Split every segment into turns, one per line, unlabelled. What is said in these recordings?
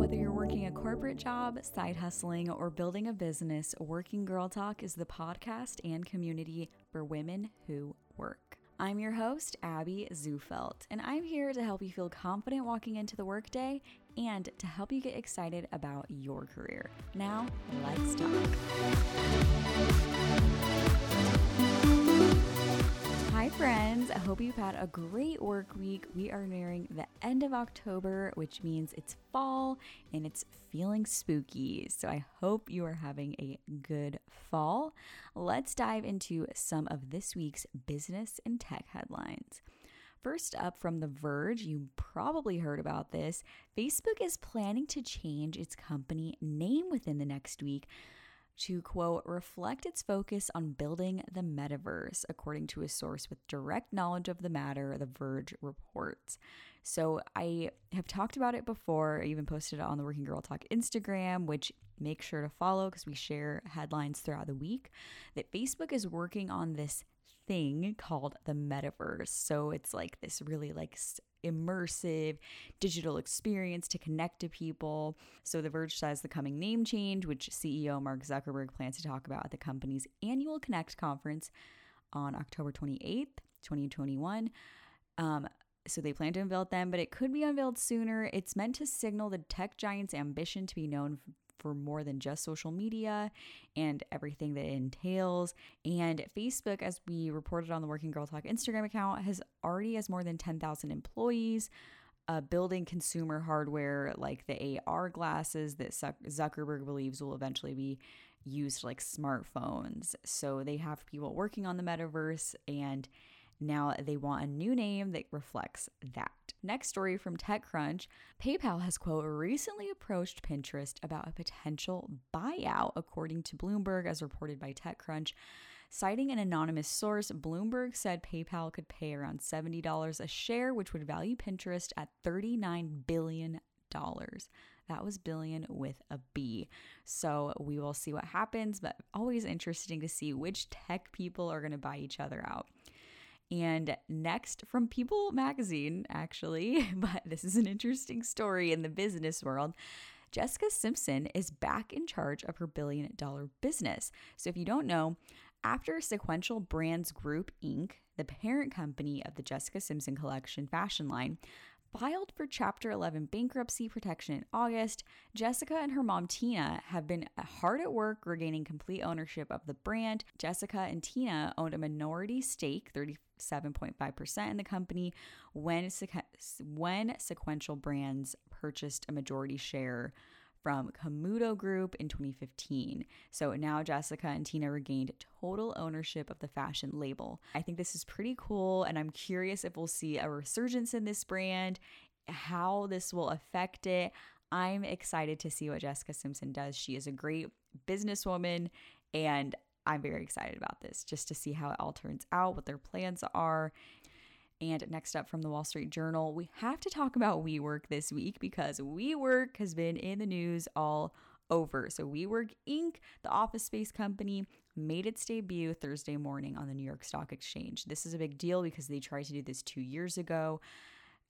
Whether you're working a corporate job, side hustling, or building a business, Working Girl Talk is the podcast and community for women who work. I'm your host, Abby Zufelt, and I'm here to help you feel confident walking into the workday and to help you get excited about your career. Now, let's talk. Hi, friends. I hope you've had a great work week. We are nearing the end of October, which means it's fall and it's feeling spooky. So I hope you are having a good fall. Let's dive into some of this week's business and tech headlines. First up from The Verge, you probably heard about this. Facebook is planning to change its company name within the next week to quote, reflect its focus on building the metaverse, according to a source with direct knowledge of the matter, The Verge reports. So I have talked about it before. I even posted it on the Working Girl Talk Instagram, which make sure to follow because we share headlines throughout the week. That Facebook is working on this thing called the metaverse. So it's like this really like immersive digital experience to connect to people. So, The Verge says the coming name change, which CEO Mark Zuckerberg plans to talk about at the company's annual Connect conference on October 28th, 2021. Um, so they plan to unveil them, but it could be unveiled sooner. It's meant to signal the tech giant's ambition to be known for more than just social media and everything that entails. And Facebook, as we reported on the Working Girl Talk Instagram account, has already has more than 10,000 employees. Uh, building consumer hardware like the AR glasses that Zuckerberg believes will eventually be used like smartphones. So they have people working on the metaverse and now they want a new name that reflects that. Next story from TechCrunch PayPal has, quote, recently approached Pinterest about a potential buyout, according to Bloomberg, as reported by TechCrunch. Citing an anonymous source, Bloomberg said PayPal could pay around $70 a share, which would value Pinterest at $39 billion. That was billion with a B. So we will see what happens, but always interesting to see which tech people are going to buy each other out. And next from People magazine, actually, but this is an interesting story in the business world. Jessica Simpson is back in charge of her billion dollar business. So, if you don't know, after Sequential Brands Group Inc., the parent company of the Jessica Simpson collection fashion line, filed for Chapter 11 bankruptcy protection in August, Jessica and her mom Tina have been hard at work regaining complete ownership of the brand. Jessica and Tina owned a minority stake, 37.5% in the company, when, when Sequential Brands purchased a majority share from Camuto Group in 2015. So now Jessica and Tina regained total ownership of the fashion label. I think this is pretty cool, and I'm curious if we'll see a resurgence in this brand, how this will affect it. I'm excited to see what Jessica Simpson does. She is a great businesswoman, and I'm very excited about this just to see how it all turns out, what their plans are. And next up from the Wall Street Journal, we have to talk about WeWork this week because WeWork has been in the news all over. So, WeWork Inc., the office space company, made its debut Thursday morning on the New York Stock Exchange. This is a big deal because they tried to do this two years ago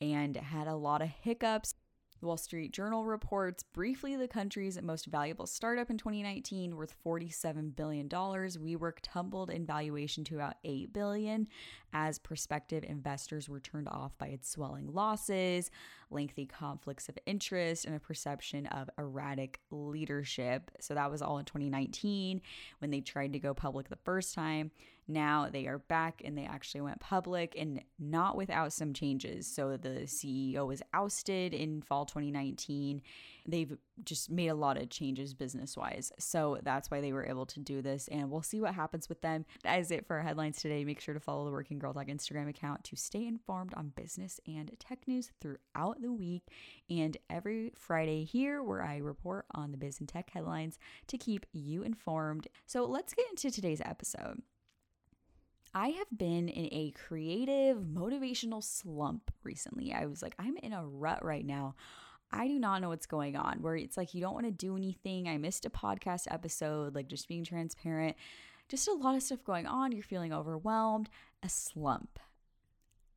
and had a lot of hiccups. The Wall Street Journal reports briefly the country's most valuable startup in 2019, worth $47 billion. WeWork tumbled in valuation to about 8 billion as prospective investors were turned off by its swelling losses, lengthy conflicts of interest, and a perception of erratic leadership. So that was all in 2019 when they tried to go public the first time. Now they are back and they actually went public and not without some changes. So the CEO was ousted in fall 2019. They've just made a lot of changes business wise. So that's why they were able to do this. And we'll see what happens with them. That is it for our headlines today. Make sure to follow the Working Girl Talk Instagram account to stay informed on business and tech news throughout the week. And every Friday here, where I report on the biz and tech headlines to keep you informed. So let's get into today's episode. I have been in a creative, motivational slump recently. I was like, I'm in a rut right now. I do not know what's going on, where it's like you don't want to do anything. I missed a podcast episode, like just being transparent. Just a lot of stuff going on. You're feeling overwhelmed, a slump.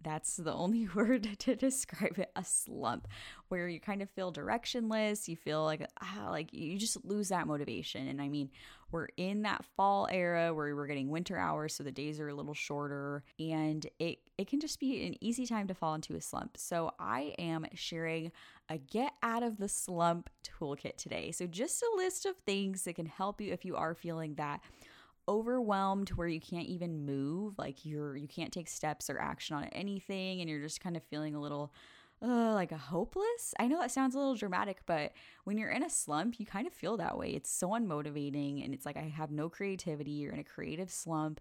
That's the only word to describe it a slump where you kind of feel directionless you feel like ah, like you just lose that motivation. And i mean we're in that fall era where we're getting winter hours so the days are a little shorter and it it can just be an easy time to fall into a slump. So i am sharing a get out of the slump toolkit today. So just a list of things that can help you if you are feeling that overwhelmed where you can't even move like you're you can't take steps or action on anything and you're just kind of feeling a little uh, like a hopeless? I know that sounds a little dramatic but when you're in a slump you kind of feel that way. It's so unmotivating and it's like i have no creativity. You're in a creative slump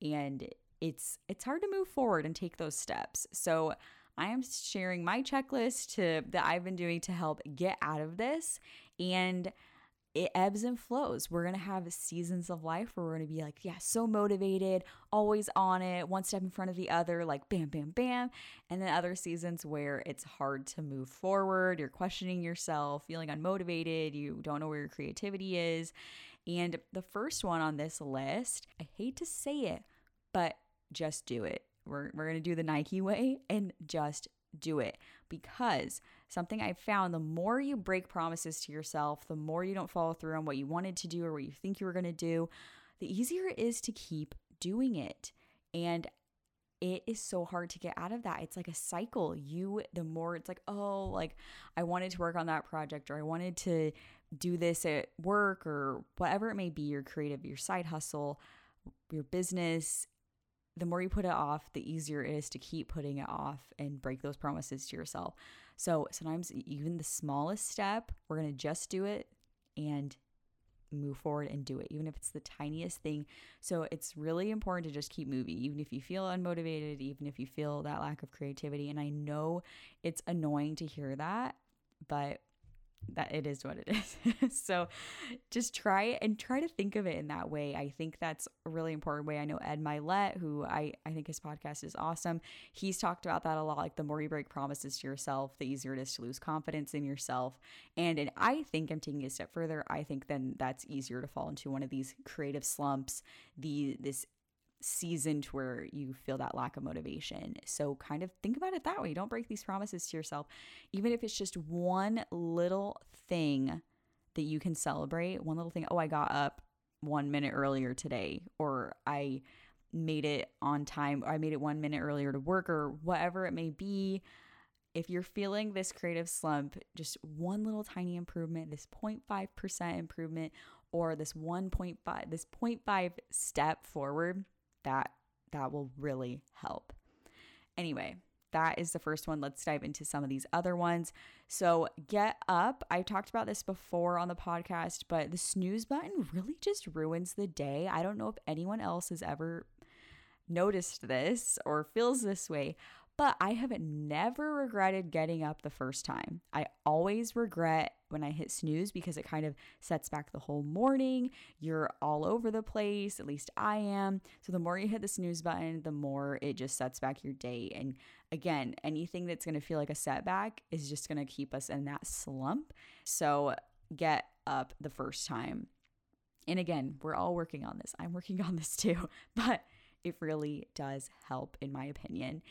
and it's it's hard to move forward and take those steps. So i am sharing my checklist to that i've been doing to help get out of this and it ebbs and flows. We're going to have seasons of life where we're going to be like, yeah, so motivated, always on it, one step in front of the other, like bam, bam, bam. And then other seasons where it's hard to move forward. You're questioning yourself, feeling unmotivated, you don't know where your creativity is. And the first one on this list, I hate to say it, but just do it. We're, we're going to do the Nike way and just do it because something I've found the more you break promises to yourself, the more you don't follow through on what you wanted to do or what you think you were going to do, the easier it is to keep doing it. And it is so hard to get out of that. It's like a cycle. You, the more it's like, oh, like I wanted to work on that project or I wanted to do this at work or whatever it may be, your creative, your side hustle, your business, the more you put it off, the easier it is to keep putting it off and break those promises to yourself. So sometimes, even the smallest step, we're going to just do it and move forward and do it, even if it's the tiniest thing. So it's really important to just keep moving, even if you feel unmotivated, even if you feel that lack of creativity. And I know it's annoying to hear that, but that it is what it is. so just try and try to think of it in that way. I think that's a really important way. I know Ed Mylett, who I, I think his podcast is awesome. He's talked about that a lot. Like the more you break promises to yourself, the easier it is to lose confidence in yourself. And and I think I'm taking a step further. I think then that's easier to fall into one of these creative slumps, the this seasoned where you feel that lack of motivation. So kind of think about it that way. Don't break these promises to yourself. Even if it's just one little thing that you can celebrate, one little thing, oh, I got up one minute earlier today, or I made it on time, or I made it one minute earlier to work, or whatever it may be. If you're feeling this creative slump, just one little tiny improvement, this 0.5% improvement, or this 1.5, this 0.5 step forward that that will really help. Anyway, that is the first one. Let's dive into some of these other ones. So, get up. I talked about this before on the podcast, but the snooze button really just ruins the day. I don't know if anyone else has ever noticed this or feels this way, but I have never regretted getting up the first time. I always regret when I hit snooze because it kind of sets back the whole morning. You're all over the place, at least I am. So the more you hit the snooze button, the more it just sets back your day. And again, anything that's going to feel like a setback is just going to keep us in that slump. So get up the first time. And again, we're all working on this. I'm working on this too, but it really does help, in my opinion.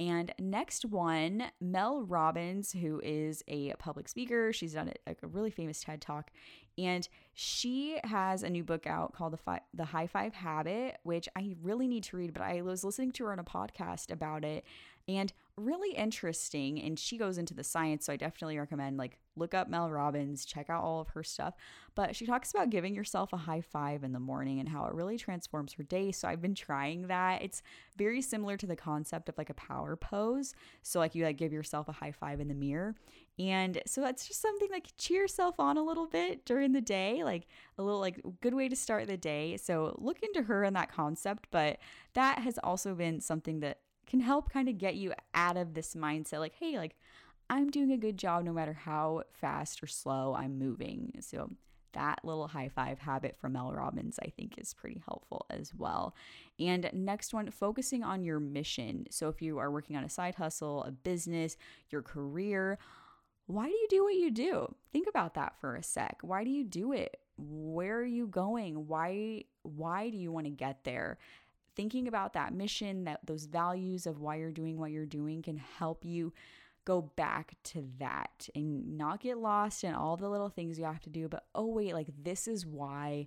And next one, Mel Robbins, who is a public speaker. She's done a, a really famous TED talk. And she has a new book out called the, Fi- the High Five Habit, which I really need to read, but I was listening to her on a podcast about it and really interesting. And she goes into the science, so I definitely recommend like look up Mel Robbins, check out all of her stuff. But she talks about giving yourself a high five in the morning and how it really transforms her day. So I've been trying that. It's very similar to the concept of like a power pose. So like you like give yourself a high five in the mirror. And so that's just something like cheer yourself on a little bit during the day, like a little like good way to start the day. So look into her and that concept, but that has also been something that can help kind of get you out of this mindset like, hey, like I'm doing a good job no matter how fast or slow I'm moving. So that little high five habit from Mel Robbins, I think, is pretty helpful as well. And next one, focusing on your mission. So if you are working on a side hustle, a business, your career, why do you do what you do? Think about that for a sec. Why do you do it? Where are you going? Why why do you want to get there? Thinking about that mission, that those values of why you're doing what you're doing can help you go back to that and not get lost in all the little things you have to do, but oh, wait, like this is why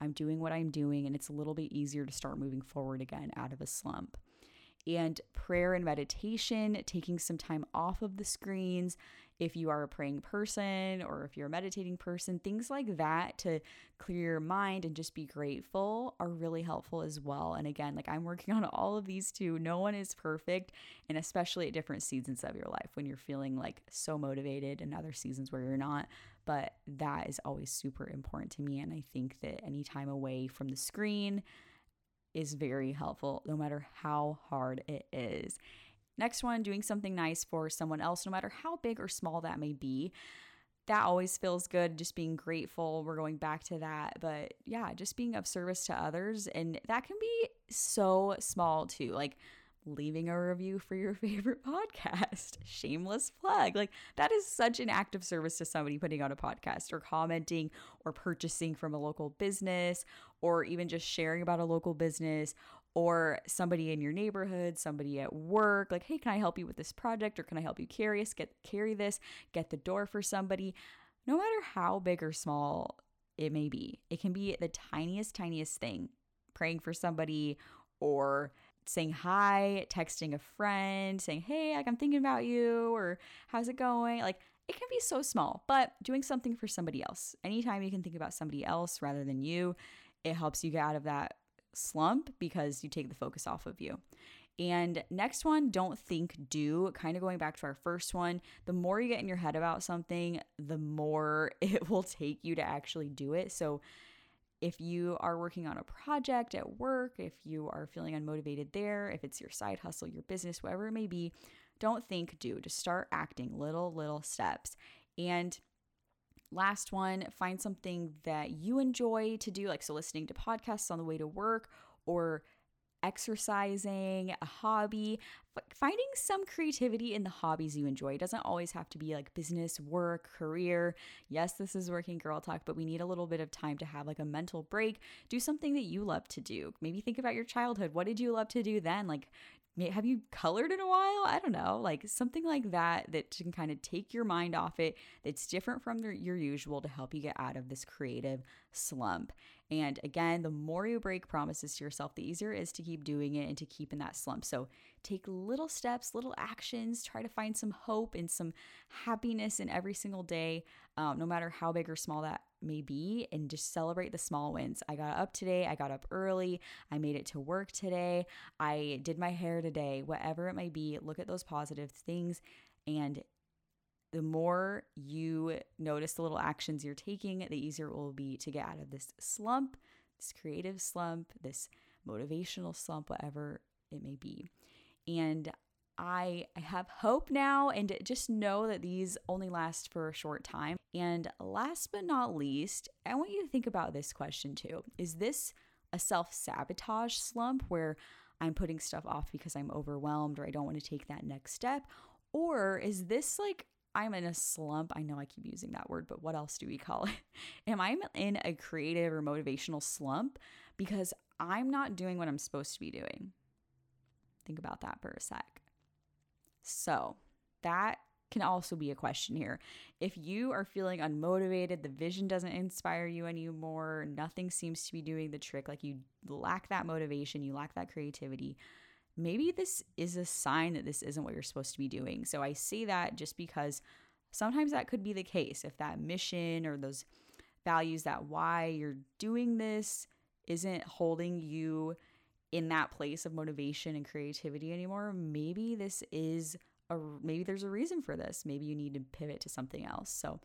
I'm doing what I'm doing. And it's a little bit easier to start moving forward again out of a slump. And prayer and meditation, taking some time off of the screens, if you are a praying person or if you're a meditating person, things like that to clear your mind and just be grateful are really helpful as well. And again, like I'm working on all of these too. No one is perfect, and especially at different seasons of your life when you're feeling like so motivated and other seasons where you're not. But that is always super important to me. And I think that any time away from the screen, is very helpful no matter how hard it is. Next one, doing something nice for someone else, no matter how big or small that may be. That always feels good, just being grateful. We're going back to that. But yeah, just being of service to others. And that can be so small too. Like, leaving a review for your favorite podcast. Shameless plug. Like that is such an act of service to somebody putting out a podcast or commenting or purchasing from a local business or even just sharing about a local business or somebody in your neighborhood, somebody at work, like, hey, can I help you with this project or can I help you carry us, get carry this, get the door for somebody. No matter how big or small it may be, it can be the tiniest, tiniest thing. Praying for somebody or saying hi, texting a friend, saying, hey, like I'm thinking about you, or how's it going? Like it can be so small, but doing something for somebody else. Anytime you can think about somebody else rather than you, it helps you get out of that slump because you take the focus off of you. And next one, don't think, do. Kind of going back to our first one, the more you get in your head about something, the more it will take you to actually do it. So, if you are working on a project at work, if you are feeling unmotivated there, if it's your side hustle, your business, whatever it may be, don't think, do. Just start acting little, little steps. And last one, find something that you enjoy to do, like so listening to podcasts on the way to work or exercising, a hobby, finding some creativity in the hobbies you enjoy. It doesn't always have to be like business, work, career. Yes, this is working girl talk, but we need a little bit of time to have like a mental break. Do something that you love to do. Maybe think about your childhood. What did you love to do then? Like have you colored in a while? I don't know, like something like that that can kind of take your mind off it, that's different from your usual to help you get out of this creative slump. And again, the more you break promises to yourself, the easier it is to keep doing it and to keep in that slump. So take little steps, little actions, try to find some hope and some happiness in every single day, um, no matter how big or small that may be, and just celebrate the small wins. I got up today, I got up early, I made it to work today, I did my hair today, whatever it may be, look at those positive things and the more you notice the little actions you're taking, the easier it will be to get out of this slump, this creative slump, this motivational slump, whatever it may be. And I have hope now and just know that these only last for a short time. And last but not least, I want you to think about this question too. Is this a self sabotage slump where I'm putting stuff off because I'm overwhelmed or I don't want to take that next step? Or is this like I'm in a slump. I know I keep using that word, but what else do we call it? Am I in a creative or motivational slump because I'm not doing what I'm supposed to be doing? Think about that for a sec. So, that can also be a question here. If you are feeling unmotivated, the vision doesn't inspire you anymore, nothing seems to be doing the trick, like you lack that motivation, you lack that creativity, maybe this is a sign that this isn't what you're supposed to be doing. So I say that just because sometimes that could be the case. If that mission or those values, that why you're doing this isn't holding you in that place of motivation and creativity anymore, maybe this is a maybe there's a reason for this. Maybe you need to pivot to something else. So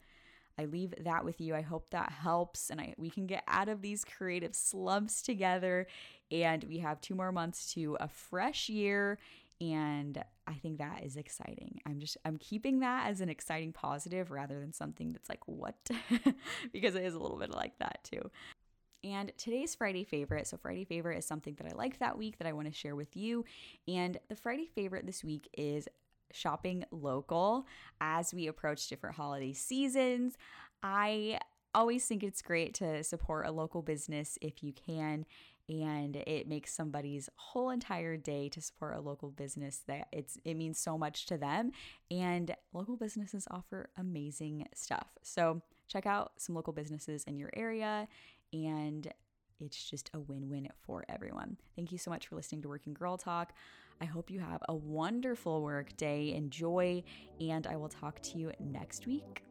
I leave that with you. I hope that helps and I we can get out of these creative slumps together and we have two more months to a fresh year and I think that is exciting. I'm just I'm keeping that as an exciting positive rather than something that's like what because it is a little bit like that too. And today's Friday favorite. So, Friday favorite is something that I liked that week that I want to share with you. And the Friday favorite this week is shopping local as we approach different holiday seasons. I always think it's great to support a local business if you can. and it makes somebody's whole entire day to support a local business that it's it means so much to them and local businesses offer amazing stuff. So check out some local businesses in your area and it's just a win-win for everyone. Thank you so much for listening to Working Girl Talk. I hope you have a wonderful work day. Enjoy and I will talk to you next week.